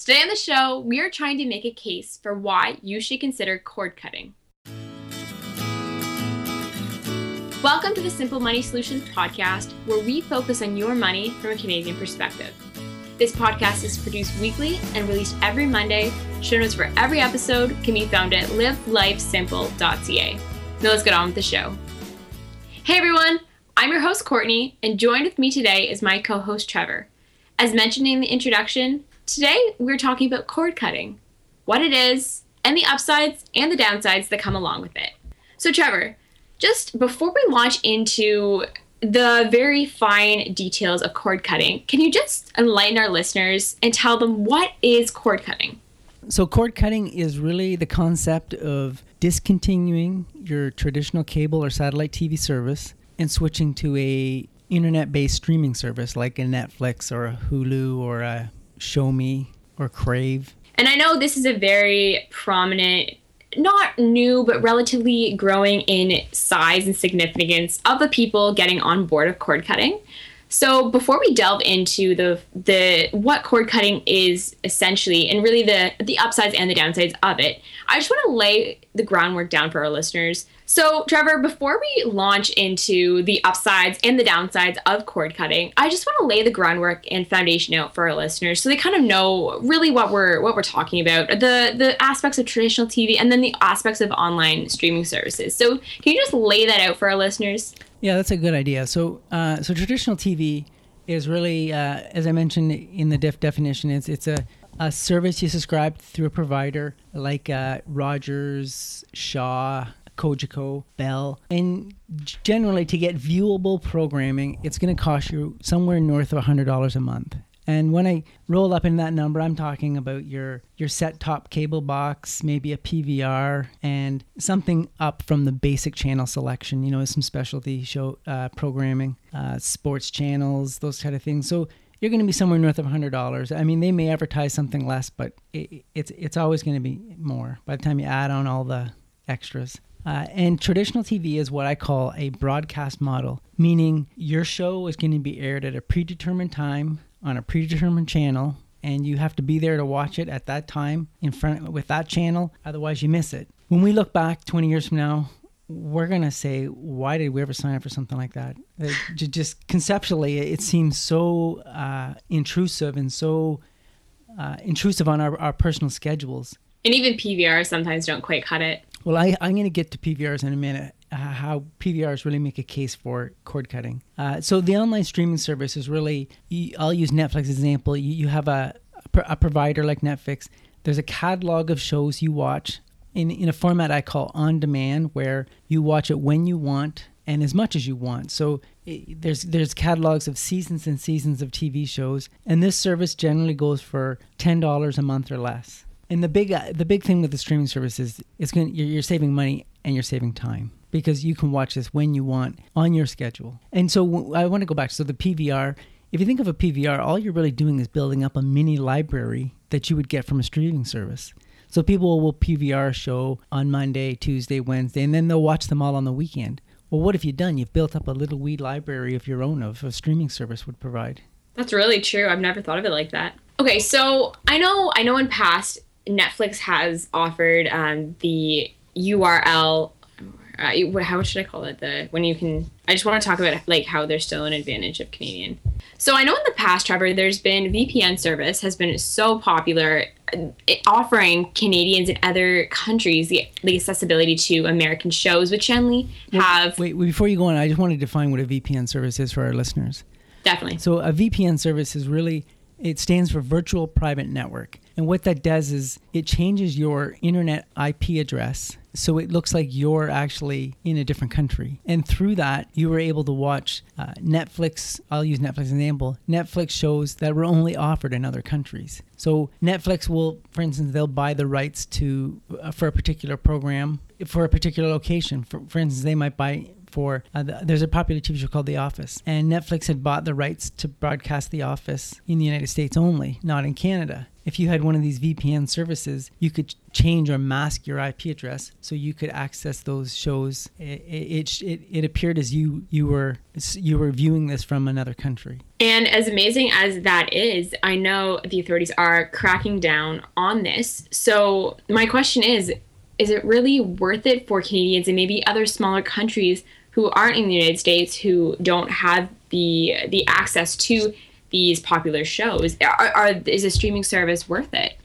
Today on the show, we are trying to make a case for why you should consider cord cutting. Welcome to the Simple Money Solutions podcast, where we focus on your money from a Canadian perspective. This podcast is produced weekly and released every Monday. Show notes for every episode can be found at livelifesimple.ca. Now let's get on with the show. Hey everyone, I'm your host Courtney, and joined with me today is my co host Trevor. As mentioned in the introduction, today we're talking about cord cutting, what it is, and the upsides and the downsides that come along with it. So, Trevor, just before we launch into the very fine details of cord cutting, can you just enlighten our listeners and tell them what is cord cutting? So, cord cutting is really the concept of discontinuing your traditional cable or satellite TV service and switching to a internet-based streaming service like a Netflix or a Hulu or a shomi or Crave. And I know this is a very prominent not new, but relatively growing in size and significance of the people getting on board of cord cutting. So before we delve into the the what cord cutting is essentially and really the the upsides and the downsides of it, I just want to lay the groundwork down for our listeners so, Trevor, before we launch into the upsides and the downsides of cord cutting, I just want to lay the groundwork and foundation out for our listeners so they kind of know really what we're what we're talking about, the the aspects of traditional TV and then the aspects of online streaming services. So, can you just lay that out for our listeners? Yeah, that's a good idea. So, uh, so traditional TV is really, uh, as I mentioned in the def- definition, it's it's a a service you subscribe through a provider like uh, Rogers, Shaw, Cogeco, Bell, and generally to get viewable programming, it's going to cost you somewhere north of $100 a month. And when I roll up in that number, I'm talking about your your set top cable box, maybe a PVR, and something up from the basic channel selection. You know, some specialty show uh, programming, uh, sports channels, those kind of things. So you're going to be somewhere north of $100. I mean, they may advertise something less, but it, it's it's always going to be more by the time you add on all the extras. Uh, and traditional TV is what I call a broadcast model, meaning your show is going to be aired at a predetermined time on a predetermined channel, and you have to be there to watch it at that time in front with that channel. Otherwise, you miss it. When we look back 20 years from now, we're going to say, why did we ever sign up for something like that? It, just conceptually, it seems so uh, intrusive and so uh, intrusive on our, our personal schedules. And even PVR sometimes don't quite cut it. Well, I, I'm going to get to PVRs in a minute. Uh, how PVRs really make a case for cord cutting. Uh, so the online streaming service is really, I'll use Netflix as an example. You, you have a, a provider like Netflix. There's a catalog of shows you watch in in a format I call on demand, where you watch it when you want and as much as you want. So it, there's there's catalogs of seasons and seasons of TV shows, and this service generally goes for ten dollars a month or less. And the big uh, the big thing with the streaming service is it's going you're, you're saving money and you're saving time because you can watch this when you want on your schedule. And so I want to go back. So the PVR, if you think of a PVR, all you're really doing is building up a mini library that you would get from a streaming service. So people will PVR a show on Monday, Tuesday, Wednesday, and then they'll watch them all on the weekend. Well, what have you done? You've built up a little wee library of your own of a streaming service would provide. That's really true. I've never thought of it like that. Okay, so I know I know in past Netflix has offered um, the URL. Uh, how should I call it? The when you can. I just want to talk about like how there's still an advantage of Canadian. So I know in the past, Trevor, there's been VPN service has been so popular, uh, offering Canadians in other countries the, the accessibility to American shows, which generally have. Wait, wait, before you go on, I just want to define what a VPN service is for our listeners. Definitely. So a VPN service is really it stands for Virtual Private Network. And what that does is it changes your internet IP address so it looks like you're actually in a different country. And through that, you were able to watch uh, Netflix. I'll use Netflix as an example. Netflix shows that were only offered in other countries. So Netflix will, for instance, they'll buy the rights to uh, for a particular program for a particular location. For, for instance, they might buy for uh, the, there's a popular TV show called The Office, and Netflix had bought the rights to broadcast The Office in the United States only, not in Canada if you had one of these VPN services, you could change or mask your IP address so you could access those shows. It, it, it, it, appeared as you you were you were viewing this from another country. And as amazing as that is, I know the authorities are cracking down on this. So my question is, is it really worth it for Canadians and maybe other smaller countries who aren't in the United States who don't have the the access to these popular shows. Are, are, is a streaming service worth it?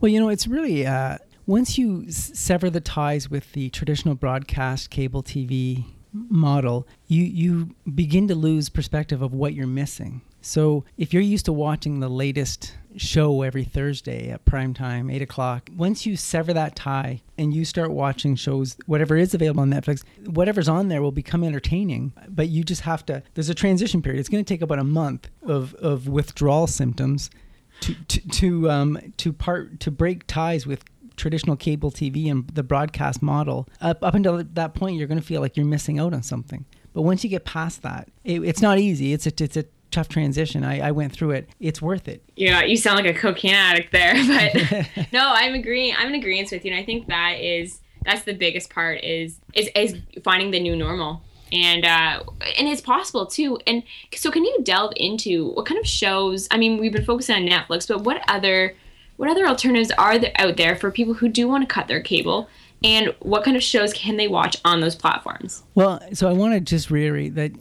Well, you know, it's really uh, once you sever the ties with the traditional broadcast cable TV model, you you begin to lose perspective of what you're missing. So if you're used to watching the latest show every Thursday at prime time, eight o'clock, once you sever that tie and you start watching shows, whatever is available on Netflix, whatever's on there will become entertaining. But you just have to. There's a transition period. It's going to take about a month of of withdrawal symptoms to to to um to part to break ties with traditional cable TV and the broadcast model. Up up until that point, you're going to feel like you're missing out on something. But once you get past that, it, it's not easy. It's a it's a tough transition. I, I went through it. It's worth it. Yeah, you sound like a cocaine addict there, but no, I'm agreeing. I'm in agreement with you, and I think that is that's the biggest part is is is finding the new normal. And uh, and it's possible too. And so, can you delve into what kind of shows? I mean, we've been focusing on Netflix, but what other what other alternatives are there out there for people who do want to cut their cable? And what kind of shows can they watch on those platforms? Well, so I want to just reiterate that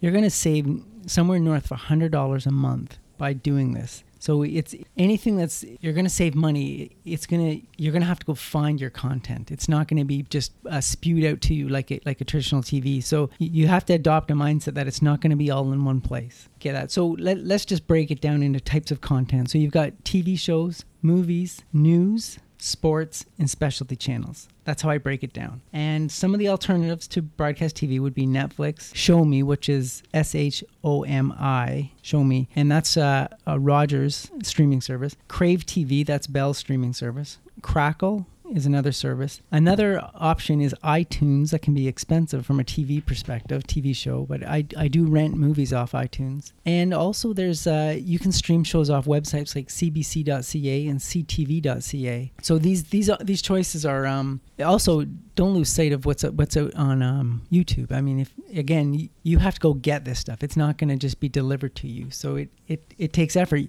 you're going to save somewhere north of $100 a month by doing this. So it's anything that's you're going to save money. It's going to you're going to have to go find your content. It's not going to be just uh, spewed out to you like a, like a traditional TV. So you have to adopt a mindset that it's not going to be all in one place. Get that? So let, let's just break it down into types of content. So you've got TV shows, movies, news, sports, and specialty channels. That's how I break it down. And some of the alternatives to broadcast TV would be Netflix, shomi, which is S H O M I, shomi, and that's uh, a Rogers streaming service. Crave TV, that's Bell's streaming service. Crackle, is another service. Another option is iTunes that can be expensive from a TV perspective, TV show, but I, I do rent movies off iTunes. And also there's uh, you can stream shows off websites like cbc.ca and ctv.ca. So these these these choices are um, also don't lose sight of what's what's out on um, YouTube. I mean, if again you have to go get this stuff. It's not going to just be delivered to you. So it, it it takes effort.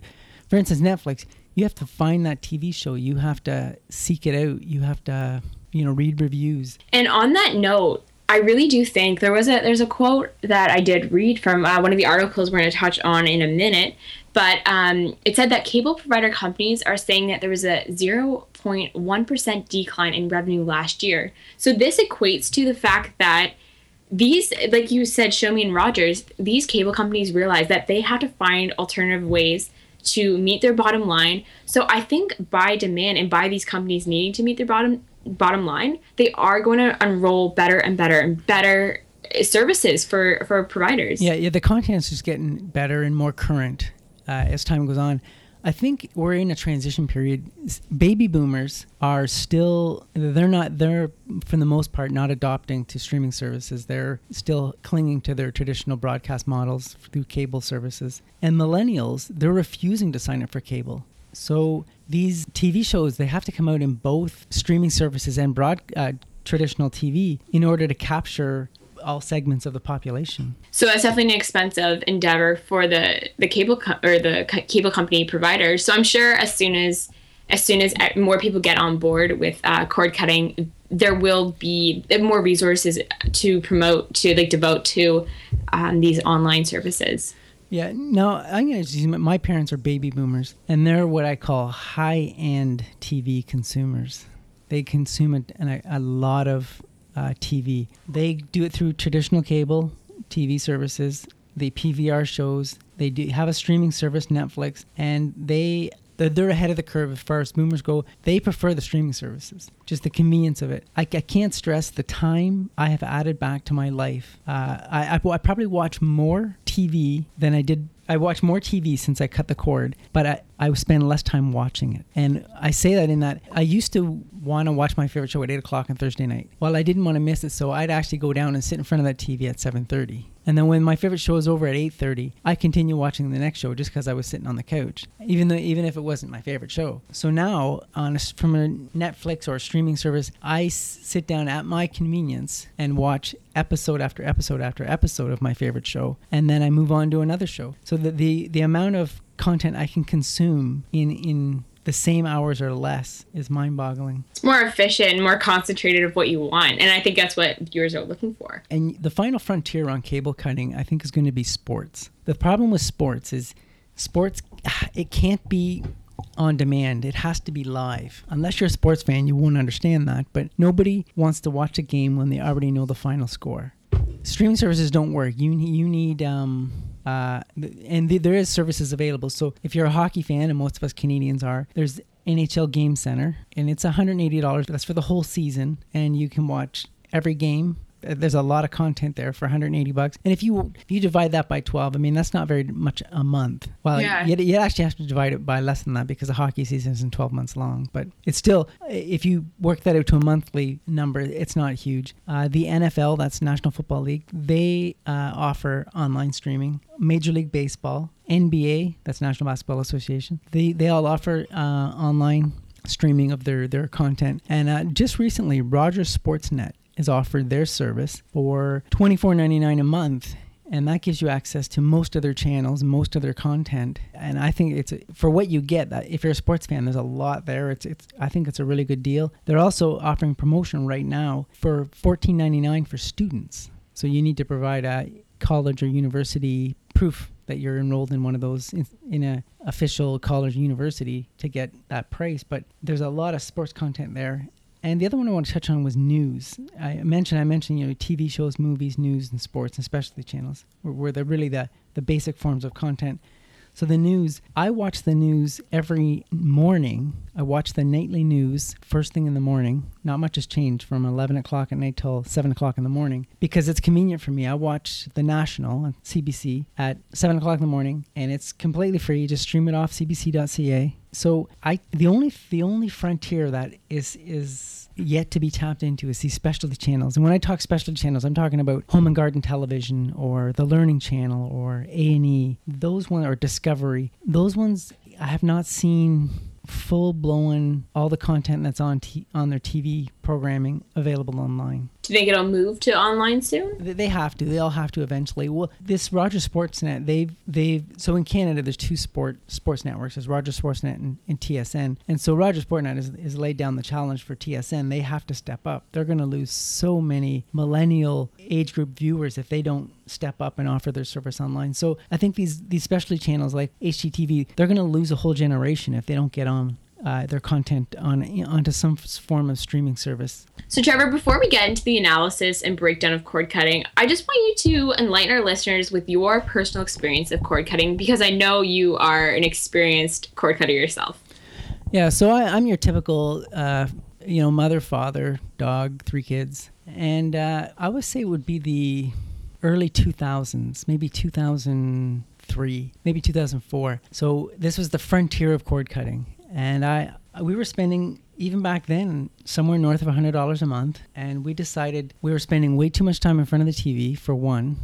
For instance, Netflix you have to find that TV show. You have to seek it out. You have to, you know, read reviews. And on that note, I really do think there was a there's a quote that I did read from uh, one of the articles we're going to touch on in a minute, but um, it said that cable provider companies are saying that there was a 0.1% decline in revenue last year. So this equates to the fact that these, like you said, shomi and Rogers, these cable companies realize that they have to find alternative ways to meet their bottom line. So I think by demand and by these companies needing to meet their bottom bottom line, they are going to unroll better and better and better services for for providers. Yeah, yeah, the content is just getting better and more current uh, as time goes on. I think we're in a transition period. Baby boomers are still they're not they're for the most part not adopting to streaming services. They're still clinging to their traditional broadcast models through cable services. And millennials, they're refusing to sign up for cable. So these TV shows they have to come out in both streaming services and broad uh, traditional TV in order to capture all segments of the population. So that's definitely an expensive endeavor for the the cable co- or the co- cable company providers. So I'm sure as soon as as soon as more people get on board with uh, cord cutting, there will be more resources to promote to like devote to um, these online services. Yeah, no, I'm gonna just, my parents are baby boomers, and they're what I call high end TV consumers. They consume a, a, a lot of uh, TV. They do it through traditional cable TV services. They PVR shows. They do have a streaming service, Netflix, and they they're ahead of the curve as far as boomers go. They prefer the streaming services, just the convenience of it. I, I can't stress the time I have added back to my life. Uh, I, I, I probably watch more TV than I did I watch more TV since I cut the cord, but I, I spend less time watching it. And I say that in that I used to want to watch my favorite show at 8 o'clock on Thursday night. Well, I didn't want to miss it, so I'd actually go down and sit in front of that TV at 7.30. And then when my favorite show is over at 8:30, I continue watching the next show just because I was sitting on the couch, even though even if it wasn't my favorite show. So now, on a, from a Netflix or a streaming service, I s- sit down at my convenience and watch episode after episode after episode of my favorite show, and then I move on to another show. So the the, the amount of content I can consume in in the same hours or less is mind-boggling. It's more efficient, more concentrated of what you want, and I think that's what viewers are looking for. And the final frontier on cable cutting, I think, is going to be sports. The problem with sports is sports, it can't be on demand. It has to be live. Unless you're a sports fan, you won't understand that. But nobody wants to watch a game when they already know the final score. Streaming services don't work. You you need um, uh, and th- there is services available. So if you're a hockey fan, and most of us Canadians are, there's NHL Game Center, and it's $180. That's for the whole season, and you can watch every game there's a lot of content there for 180 bucks. And if you if you divide that by 12, I mean that's not very much a month. Well, Yeah. you, you actually have to divide it by less than that because the hockey season isn't 12 months long. But it's still, if you work that out to a monthly number, it's not huge. Uh, the NFL, that's National Football League, they uh, offer online streaming. Major League Baseball, NBA, that's National Basketball Association, they they all offer uh, online streaming of their their content. And uh, just recently, Rogers Sportsnet has offered their service for $24.99 a month. And that gives you access to most of their channels, most of their content, and I think it's for what you get. That if you're a sports fan, there's a lot there. It's, it's I think it's a really good deal. They're also offering promotion right now for fourteen ninety nine for students. So you need to provide a college or university proof that you're enrolled in one of those in, in a official college university to get that price. But there's a lot of sports content there. And the other one I want to touch on was news. I mentioned I mentioned you know TV shows, movies, news, and sports, and specialty channels, where, where they're really the the basic forms of content. So the news, I watch the news every morning. I watch the nightly news first thing in the morning. Not much has changed from 11 o'clock at night till 7 o'clock in the morning because it's convenient for me. I watch the National on CBC at 7 o'clock in the morning, and it's completely free. Just stream it off CBC.ca. So I the only the only frontier that is is yet to be tapped into is these specialty channels. And when I talk specialty channels, I'm talking about Home and Garden Television or the Learning Channel or A and E. Those ones or Discovery. Those ones I have not seen full blown all the content that's on t- on their TV programming available online. Do you think it'll move to online soon? They- have to. They all have to eventually. Well, this Rogers Sportsnet, they've they've so in Canada there's two sport sports networks. There's Rogers Sportsnet and, and TSN. And so Rogers Sportsnet is, is laid down the challenge for TSN. They have to step up. They're going to lose so many millennial age group viewers if they don't step up and offer their service online. So I think these these specialty channels like HGTV, they're going to lose a whole generation if they don't get on. Uh, their content on onto some form of streaming service. So, Trevor, before we get into the analysis and breakdown of cord cutting, I just want you to enlighten our listeners with your personal experience of cord cutting because I know you are an experienced cord cutter yourself. Yeah, so I, I'm your typical, uh, you know, mother, father, dog, three kids, and uh, I would say it would be the early 2000s, maybe 2003, maybe 2004. So this was the frontier of cord cutting, and I we were spending even back then somewhere north of $100 a month, and we decided we were spending way too much time in front of the TV for one,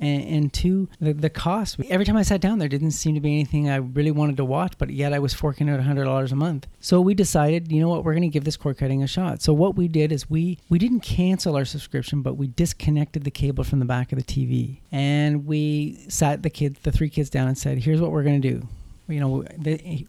and, and two, the, the cost. Every time I sat down there, didn't seem to be anything I really wanted to watch, but yet I was forking out $100 a month. So we decided, you know what, we're going to give this cord cutting a shot. So what we did is we, we didn't cancel our subscription, but we disconnected the cable from the back of the TV. And we sat the kids, the three kids down and said, here's what we're going to do you know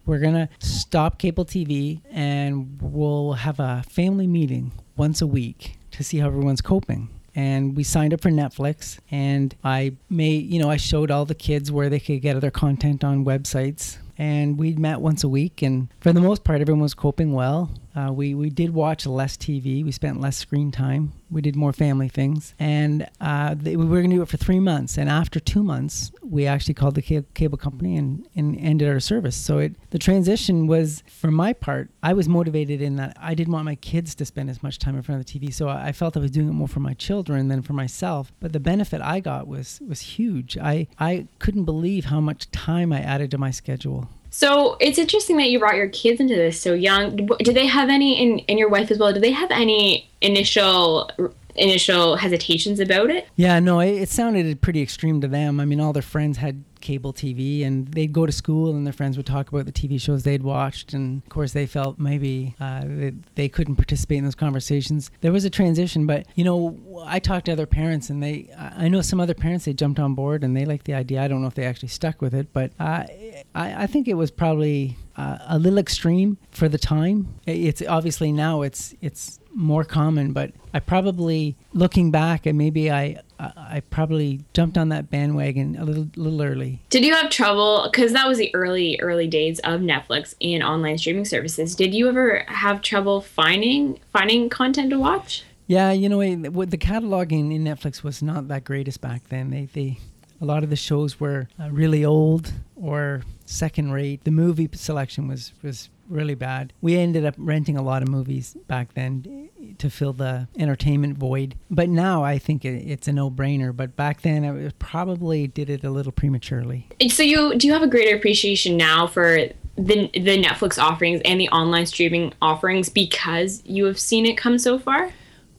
we're gonna stop cable tv and we'll have a family meeting once a week to see how everyone's coping. And we signed up for netflix and i made you know i showed all the kids where they could get other content on websites. And we met once a week and for the most part everyone was coping well uh, we we did watch less TV. We spent less screen time. We did more family things, and uh, they, we were going to do it for three months. And after two months, we actually called the ca- cable company and, and ended our service. So it the transition was, for my part, I was motivated in that I didn't want my kids to spend as much time in front of the TV. So I, I felt I was doing it more for my children than for myself. But the benefit I got was was huge. I I couldn't believe how much time I added to my schedule. So it's interesting that you brought your kids into this so young. Do they have any, and, and your wife as well? Do they have any initial initial hesitations about it? Yeah, no, it, it sounded pretty extreme to them. I mean, all their friends had cable TV, and they'd go to school, and their friends would talk about the TV shows they'd watched, and of course, they felt maybe uh, they, they couldn't participate in those conversations. There was a transition, but you know, I talked to other parents, and they, I know some other parents they jumped on board and they liked the idea. I don't know if they actually stuck with it, but I, I think it was probably uh, a little extreme for the time. It's obviously now it's it's more common, but I probably looking back and maybe I I probably jumped on that bandwagon a little little early. Did you have trouble because that was the early early days of Netflix and online streaming services? Did you ever have trouble finding finding content to watch? Yeah, you know, the cataloging in Netflix was not that greatest back then. They they a lot of the shows were uh, really old or second rate. The movie selection was was really bad. We ended up renting a lot of movies back then to fill the entertainment void. But now I think it's a no-brainer. But back then, I probably did it a little prematurely. So you do you have a greater appreciation now for the the Netflix offerings and the online streaming offerings because you have seen it come so far?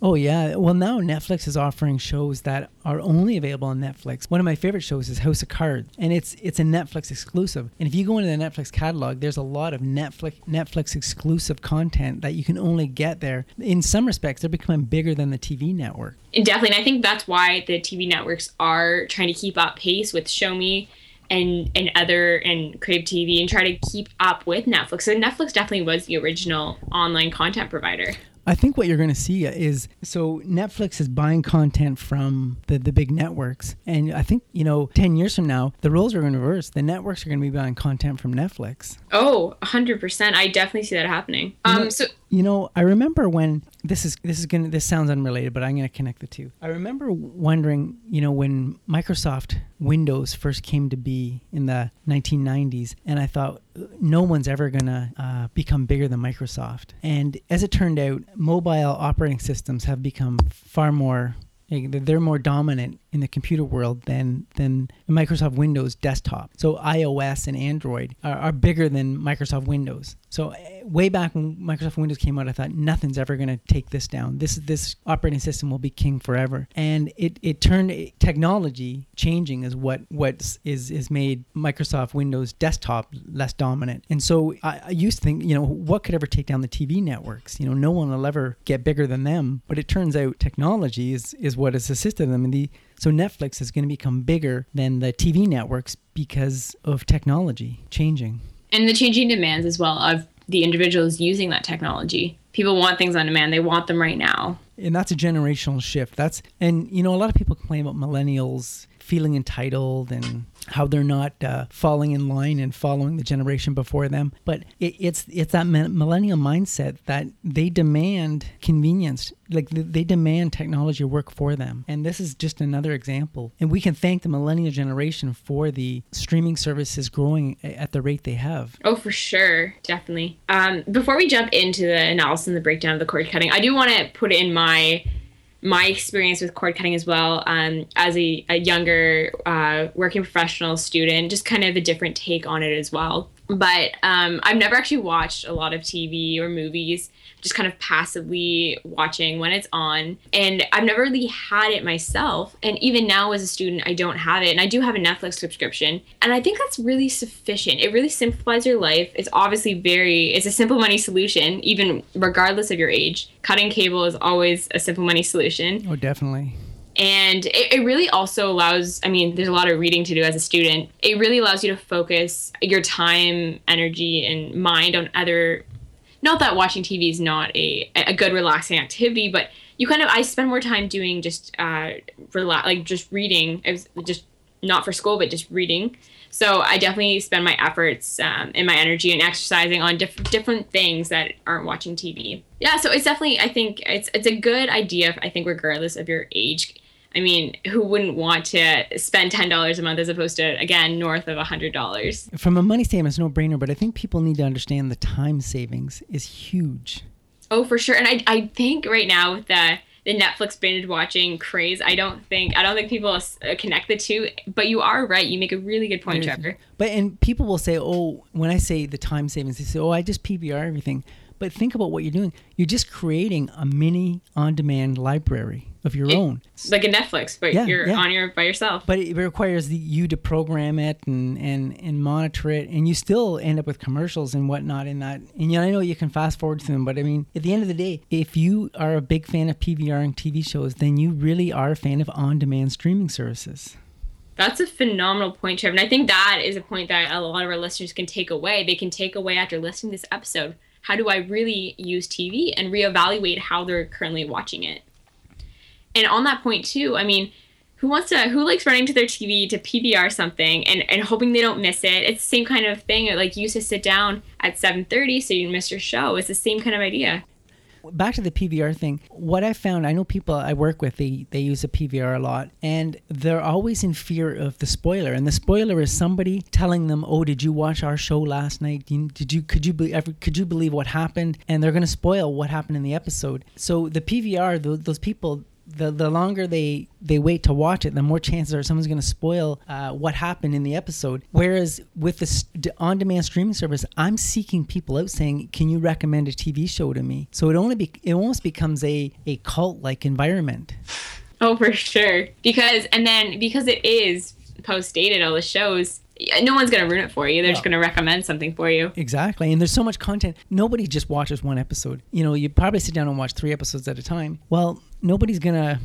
Oh yeah. Well, now Netflix is offering shows that are only available on Netflix. One of my favorite shows is House of Cards, and it's it's a Netflix exclusive. And if you go into the Netflix catalog, there's a lot of Netflix Netflix exclusive content that you can only get there. In some respects, they're becoming bigger than the TV network. Definitely, and I think that's why the TV networks are trying to keep up pace with shomi and and other and Crave TV and try to keep up with Netflix. So Netflix definitely was the original online content provider. I think what you're going to see is so Netflix is buying content from the, the big networks. And I think, you know, 10 years from now, the roles are going to reverse. The networks are going to be buying content from Netflix. Oh, 100%. I definitely see that happening. Um, you know, so you know, I remember when this is this is gonna this sounds unrelated, but I'm gonna connect the two. I remember wondering, you know, when Microsoft Windows first came to be in the 1990s, and I thought no one's ever gonna uh, become bigger than Microsoft. And as it turned out, mobile operating systems have become far more they're more dominant in the computer world than than Microsoft Windows desktop. So iOS and Android are, are bigger than Microsoft Windows. So eh, way back when Microsoft Windows came out, I thought nothing's ever going to take this down. This this operating system will be king forever. And it, it turned eh, technology changing is what what is is made Microsoft Windows desktop less dominant. And so I, I used to think, you know, what could ever take down the TV networks? You know, no one will ever get bigger than them. But it turns out technology is is what has assisted them. And the so Netflix is going to become bigger than the TV networks because of technology changing. And the changing demands as well of the individuals using that technology. People want things on demand. They want them right now. And that's a generational shift. That's and you know a lot of people complain about millennials feeling entitled and how they're not uh, falling in line and following the generation before them. But it, it's it's that millennial mindset that they demand convenience, like they demand technology work for them. And this is just another example. And we can thank the millennial generation for the streaming services growing at the rate they have. Oh, for sure, definitely. Um, before we jump into the analysis and the breakdown of the cord cutting, I do want to put in my my experience with cord cutting as well um, as a, a younger uh, working professional student just kind of a different take on it as well but um, i've never actually watched a lot of tv or movies just kind of passively watching when it's on. And I've never really had it myself. And even now as a student, I don't have it. And I do have a Netflix subscription. And I think that's really sufficient. It really simplifies your life. It's obviously very, it's a simple money solution, even regardless of your age. Cutting cable is always a simple money solution. Oh, definitely and it, it, really also allows i mean there's a lot of reading to do as a student it really allows you to focus your time energy and mind on other not that watching TV is not a a good relaxing activity, but you kind of I spend more time doing just uh relax like just reading. I was just not for school, but just reading. So I definitely spend my efforts um, and my energy and exercising on diff- different things that aren't watching TV. Yeah, so it's definitely I think it's it's a good idea. I think regardless of your age. I mean, who wouldn't want to spend ten dollars a month as opposed to again north of a hundred dollars? From a money standpoint, it's no brainer. But I think people need to understand the time savings is huge. Oh, for sure. And I I think right now with the the Netflix binge watching craze. I don't think I don't think people uh, connect the two. But you are right. You make a really good point, Trevor. But and people will say, oh, when I say the time savings, they say, oh, I just PVR everything. But think about what you're doing. You're just creating a mini on-demand library of your it, own. Like a Netflix, but yeah, you're yeah. on your by yourself. But it requires the, you to program it and, and and monitor it, and you still end up with commercials and whatnot in that. And yeah, I know you can fast forward to them, but I mean, at the end of the day, if you are a big fan of PVR and TV shows, then you really are a fan of on-demand streaming services. That's a phenomenal point, Trevor. And I think that is a point that a lot of our listeners can take away. They can take away after listening to this episode. How do I really use TV and reevaluate how they're currently watching it? And on that point too, I mean, who wants to who likes running to their TV to PVR something and, and hoping they don't miss it? It's the same kind of thing. Like you used to sit down at seven thirty so you miss your show. It's the same kind of idea. Back to the PVR thing. What I found, I know people I work with, they they use a PVR a lot, and they're always in fear of the spoiler. And the spoiler is somebody telling them, "Oh, did you watch our show last night? Did you could you be, could you believe what happened?" And they're going to spoil what happened in the episode. So the PVR, those people, the the longer they they wait to watch it, the more chances are someone's going to spoil uh, what happened in the episode. Whereas with the on-demand streaming service, I'm seeking people out saying, "Can you recommend a TV show to me?" So it only be, it almost becomes a a cult like environment. Oh, for sure. Because and then because it is post dated, all the shows no one's going to ruin it for you. They're just going to recommend something for you. Exactly. And there's so much content. Nobody just watches one episode. You know, you probably sit down and watch three episodes at a time. Well, nobody's going to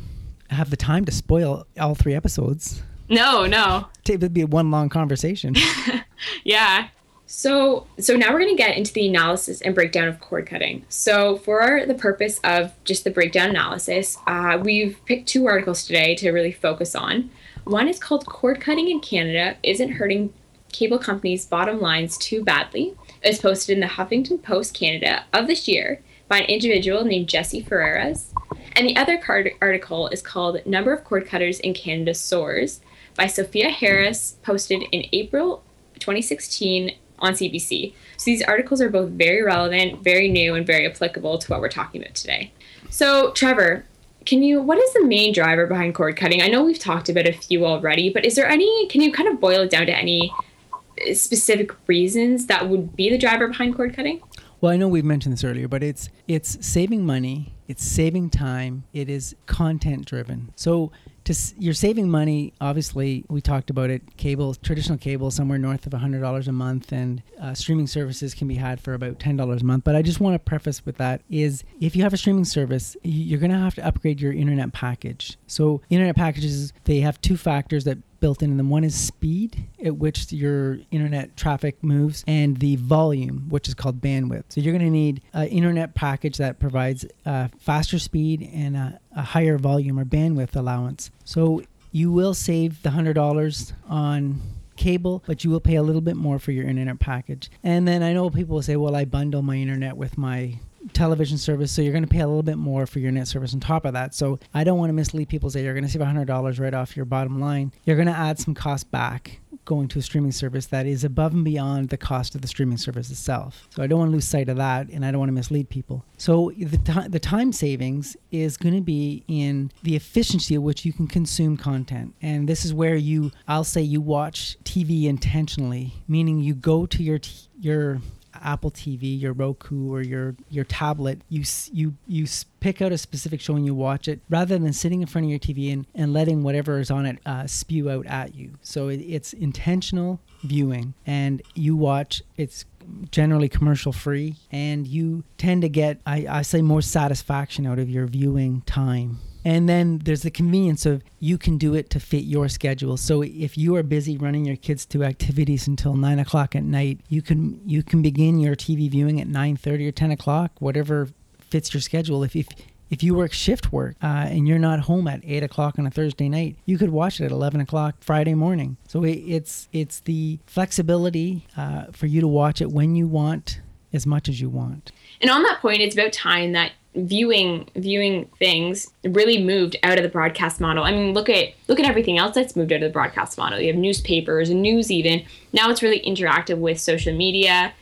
have the time to spoil all three episodes. No, no. It would be one long conversation. yeah. So, so now we're going to get into the analysis and breakdown of cord cutting. So, for the purpose of just the breakdown analysis, uh, we've picked two articles today to really focus on. One is called Cord Cutting in Canada Isn't Hurting Cable Companies' Bottom Lines Too Badly. It's posted in the Huffington Post Canada of this year by an individual named Jesse Ferreras. And the other card- article is called Number of Cord Cutters in Canada Soars by Sophia Harris, posted in April 2016 on CBC. So these articles are both very relevant, very new, and very applicable to what we're talking about today. So, Trevor, can you, what is the main driver behind cord cutting? I know we've talked about a few already, but is there any, can you kind of boil it down to any uh, specific reasons that would be the driver behind cord cutting? Well, I know we've mentioned this earlier, but it's it's saving money, it's saving time, it is content driven. So to you're saving money. Obviously, we talked about it. Cable, traditional cable, somewhere north of hundred dollars a month, and uh, streaming services can be had for about ten dollars a month. But I just want to preface with that is if you have a streaming service, you're going to have to upgrade your internet package. So internet packages they have two factors that built in them. One is speed at which your internet traffic moves, and the volume, which is called bandwidth. So you're going to need an internet package that provides uh, faster speed and a, a higher volume or bandwidth allowance. So you will save the hundred dollars on cable, but you will pay a little bit more for your internet package. And then I know people will say, well, I bundle my internet with my television service, so you're going to pay a little bit more for your net service on top of that. So I don't want to mislead people say you're going to save $100 right off your bottom line. You're going to add some cost back going to a streaming service that is above and beyond the cost of the streaming service itself. So I don't want to lose sight of that and I don't want to mislead people. So the, t- the time savings is going to be in the efficiency at which you can consume content. And this is where you, I'll say you watch TV intentionally, meaning you go to your, t- your Apple TV, your Roku, or your your tablet, you you you pick out a specific show and you watch it rather than sitting in front of your TV and, and letting whatever is on it uh, spew out at you. So it, it's intentional viewing, and you watch. It's generally commercial free, and you tend to get I, I say more satisfaction out of your viewing time and then there's the convenience of you can do it to fit your schedule. So if you are busy running your kids to activities until nine o'clock at night, you can you can begin your TV viewing at nine thirty or ten o'clock, whatever fits your schedule. If if if you work shift work uh, and you're not home at eight o'clock on a Thursday night, you could watch it at eleven o'clock Friday morning. So it, it's it's the flexibility uh, for you to watch it when you want, as much as you want. And on that point, it's about time that viewing viewing things really moved out of the broadcast model. I mean, look at look at everything else that's moved out of the broadcast model. You have newspapers and news even. Now it's really interactive with social media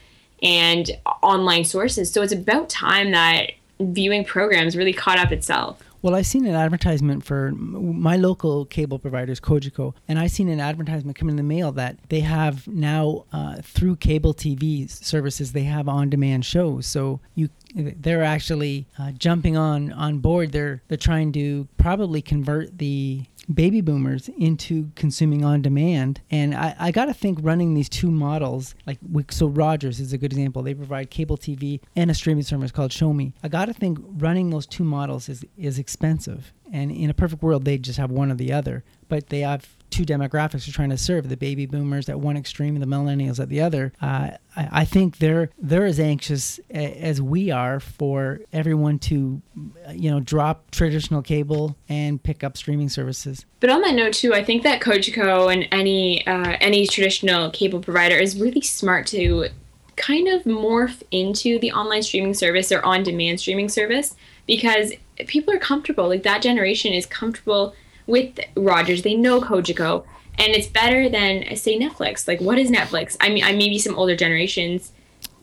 and online sources. So it's about time that viewing programs really caught up itself. Well, I've seen an advertisement for my local cable providers, Cogeco, and I've seen an advertisement come in the mail that they have now uh, through cable TV services they have on-demand shows. So you they're actually uh, jumping on on board. They're they're trying to probably convert the baby boomers into consuming on demand. And I, I got to think running these two models, like so Rogers is a good example. They provide cable TV and a streaming service called shomi. I got to think running those two models is is expensive. And in a perfect world, they just have one or the other. But they have two demographics are trying to serve the baby boomers at one extreme and the millennials at the other. Uh, I, I, think they're they're as anxious as we are for everyone to, you know, drop traditional cable and pick up streaming services. But on that note too, I think that Cogeco and any uh, any traditional cable provider is really smart to kind of morph into the online streaming service or on demand streaming service because people are comfortable. Like that generation is comfortable with Rogers. They know Cogeco, and it's better than say Netflix. Like, what is Netflix? I mean, I maybe some older generations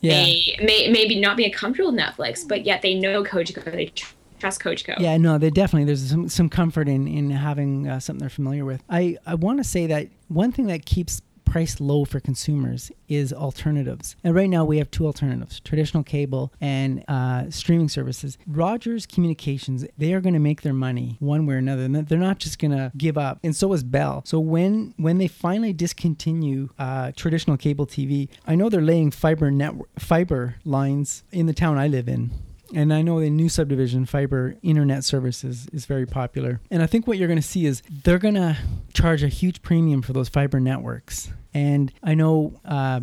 yeah. may may maybe not be comfortable with Netflix, but yet they know Cogeco. They trust Cogeco. Yeah, no, they definitely there's some some comfort in in having uh, something they're familiar with. I I want to say that one thing that keeps price low for consumers is alternatives. And right now we have two alternatives traditional cable and uh, streaming services. Rogers Communications, they are going to make their money one way or another. And they're not just going to give up. And so is Bell. So when, when they finally discontinue uh, traditional cable TV, I know they're laying fiber network, fiber lines in the town I live in and I know the new subdivision fiber internet services is very popular. And I think what you're going to see is they're going to charge a huge premium for those fiber networks. And I know uh,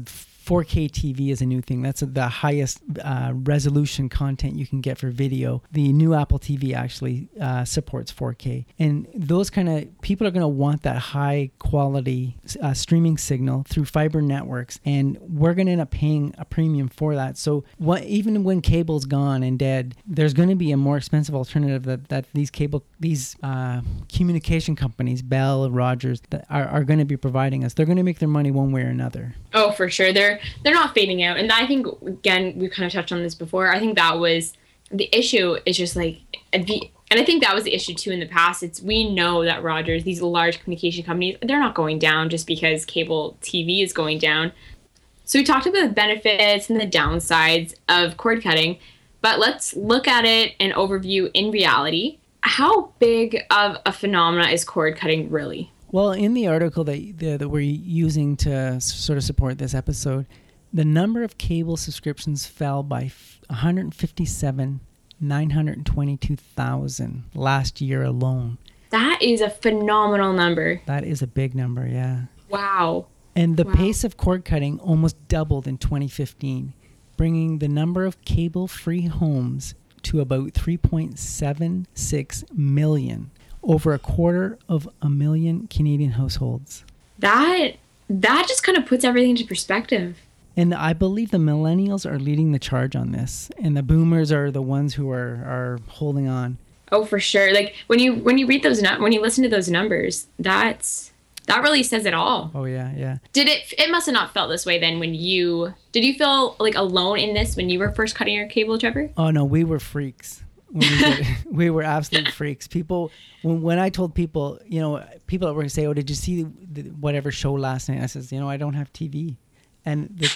4K TV is a new thing. That's the highest uh, resolution content you can get for video. The new Apple TV actually uh, supports 4K. And those kind of people are going to want that high quality uh, streaming signal through fiber networks. And we're going to end up paying a premium for that. So what, even when cable's gone and dead, there's going to be a more expensive alternative that, that these cable, these uh, communication companies, Bell, Rogers, are, are going to be providing us. They're going to make their money one way or another. Oh, for sure. They're they're not fading out. And I think again we've kind of touched on this before. I think that was the issue is just like the and I think that was the issue too in the past. It's we know that Rogers, these large communication companies, they're not going down just because cable TV is going down. So we talked about the benefits and the downsides of cord cutting, but let's look at it an overview in reality. How big of a phenomena is cord cutting really? Well, in the article that that we're using to sort of support this episode, the number of cable subscriptions fell by 157 922,000 last year alone. That is a phenomenal number. That is a big number, yeah. Wow. And the wow. pace of cord cutting almost doubled in 2015, bringing the number of cable free homes to about 3.76 million over a quarter of a million Canadian households. That that just kind of puts everything into perspective. And I believe the millennials are leading the charge on this, and the boomers are the ones who are are holding on. Oh, for sure. Like when you when you read those when you listen to those numbers, that's that really says it all. Oh yeah, yeah. Did it? It must have not felt this way then when you did. You feel like alone in this when you were first cutting your cable, Trevor? Oh no, we were freaks we, we, were absolute freaks. People, when, when I told people, you know, people were going to say, "Oh, did you see the, whatever show last night?" I says, "You know, I don't have TV," and the,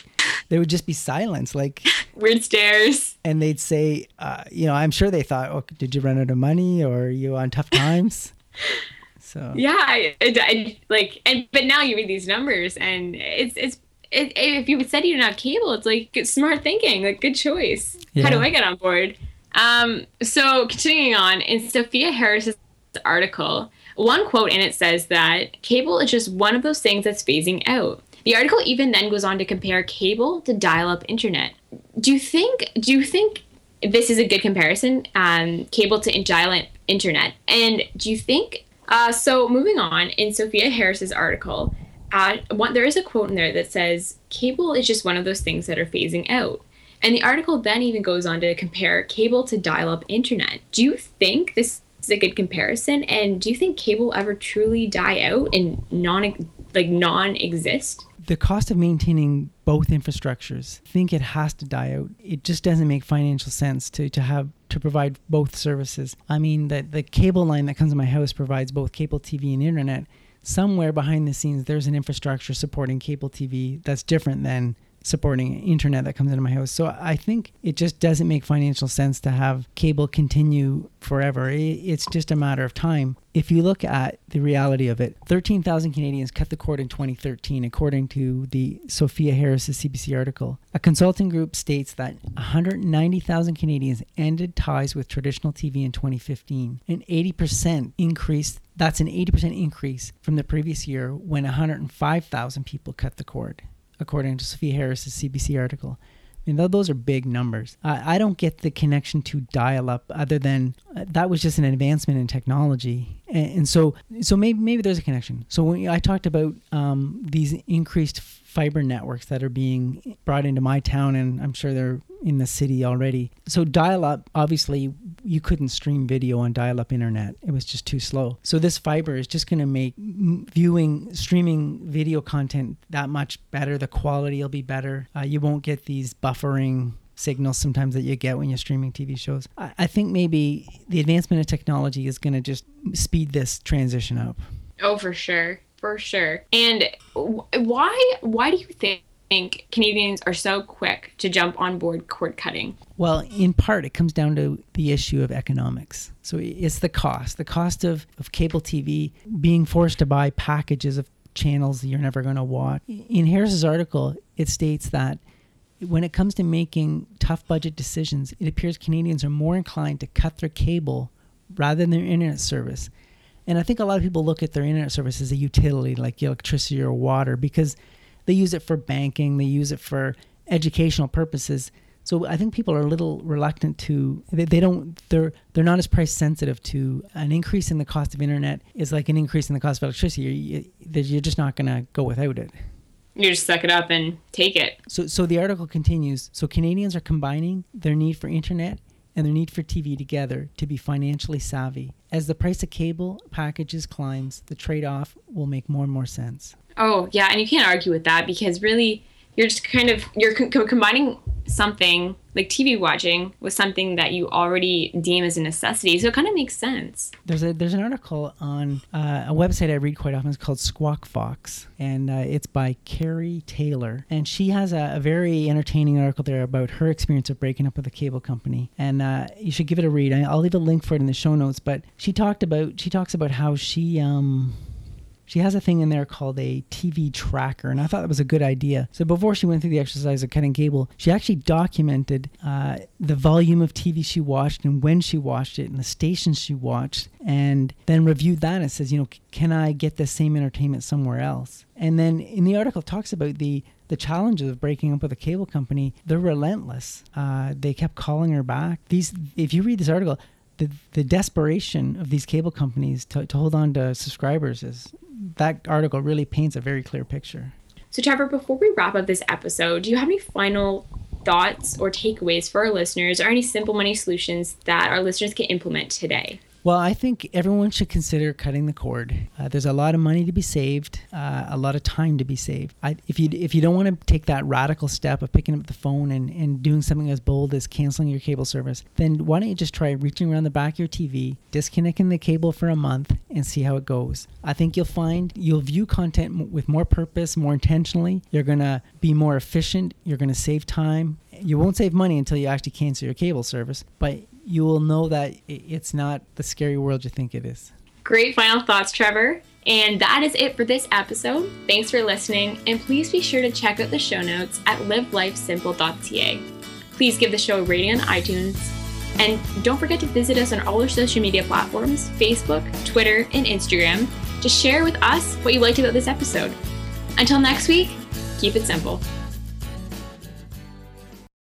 there would just be silence, like weird stares. And they'd say, uh, "You know, I'm sure they thought, oh, did you run out of money, or are you on tough times?" so yeah, I, I, like, and but now you read these numbers, and it's it's if you said you didn't have cable, it's like smart thinking, like good choice. Yeah. How do I get on board? Um, so continuing on, in Sophia Harris's article, one quote in it says that cable is just one of those things that's phasing out. The article even then goes on to compare cable to dial-up internet. Do you think do you think this is a good comparison, um, cable to dial-up internet. And do you think? Uh, so moving on in Sophia Harris's article, uh, one, there is a quote in there that says, "Cable is just one of those things that are phasing out." And the article then even goes on to compare cable to dial-up internet. Do you think this is a good comparison? And do you think cable will ever truly die out and non like non-exist? the cost of maintaining both infrastructures, I think it has to die out. It just doesn't make financial sense to, to have to provide both services. I mean, the, the cable line that comes to my house provides both cable TV and internet. Somewhere behind the scenes, there's an infrastructure supporting cable TV that's different than supporting internet that comes into my house. So I think it just doesn't make financial sense to have cable continue forever. It's just a matter of time. If you look at the reality of it, 13,000 Canadians cut the cord in 2013, according to the Sophia Harris' CBC article. A consulting group states that 190,000 Canadians ended ties with traditional TV in 2015, an 80% increase. That's an 80% increase from the previous year when 105,000 people cut the cord according to Sophia Harris's CBC article. I mean, those are big numbers. I, I don't get the connection to dial-up other than uh, that was just an advancement in technology, and, and, so so maybe maybe there's a connection. So when I talked about um, these increased fiber networks that are being brought into my town, and I'm sure they're in the city already. So dial up, obviously, you couldn't stream video on dial up internet. It was just too slow. So this fiber is just going to make viewing, streaming video content that much better. The quality will be better. Uh, you won't get these buffering signals sometimes that you get when you're streaming TV shows. I, I think maybe the advancement of technology is going to just speed this transition up. Oh, for sure. For sure. And why why do you think Canadians are so quick to jump on board cord cutting? Well, in part, it comes down to the issue of economics. So it's the cost, the cost of, of cable TV being forced to buy packages of channels you're never going to watch. In Harris's article, it states that when it comes to making tough budget decisions, it appears Canadians are more inclined to cut their cable rather than their internet service. And I think a lot of people look at their internet service as a utility like electricity or water because they use it for banking, they use it for educational purposes. So I think people are a little reluctant to they, they don't they're they're not as price sensitive to an increase in the cost of internet is like an increase in the cost of electricity. You're, you're just not going to go without it. You just suck it up and take it. So so the article continues. So Canadians are combining their need for internet and their need for TV together to be financially savvy. As the price of cable packages climbs, the trade-off will make more and more sense. Oh, yeah, and you can't argue with that because really you're just kind of you're co- combining something like TV watching with something that you already deem as a necessity. So it kind of makes sense. There's a there's an article on uh, a website I read quite often. It's called Squawkfox, and uh, it's by Kerry Taylor, and she has a, a, very entertaining article there about her experience of breaking up with a cable company. And uh, you should give it a read. I, will leave a link for it in the show notes. But she talked about she talks about how she um she has a thing in there called a TV tracker, and I thought that was a good idea. So before she went through the exercise of cutting cable, she actually documented uh, the volume of TV she watched and when she watched it and the stations she watched, and then reviewed that and says, you know, can I get the same entertainment somewhere else? And then in the article talks about the the challenges of breaking up with a cable company. They're relentless. Uh, they kept calling her back. These, if you read this article, the, the desperation of these cable companies to, to hold on to subscribers is that article really paints a very clear picture. So, Trevor, before we wrap up this episode, do you have any final thoughts or takeaways for our listeners or any simple money solutions that our listeners can implement today? Well, I think everyone should consider cutting the cord. Uh, there's a lot of money to be saved, uh, a lot of time to be saved. I, if you if you don't want to take that radical step of picking up the phone and, and doing something as bold as canceling your cable service, then why don't you just try reaching around the back of your TV, disconnecting the cable for a month, and see how it goes. I think you'll find you'll view content with more purpose, more intentionally. You're gonna be more efficient. You're gonna save time. You won't save money until you actually cancel your cable service, but you will know that it's not the scary world you think it is. Great final thoughts, Trevor. And that is it for this episode. Thanks for listening, and please be sure to check out the show notes at livelifesimple.ca. Please give the show a rating on iTunes, and don't forget to visit us on all our social media platforms Facebook, Twitter, and Instagram to share with us what you liked about this episode. Until next week, keep it simple.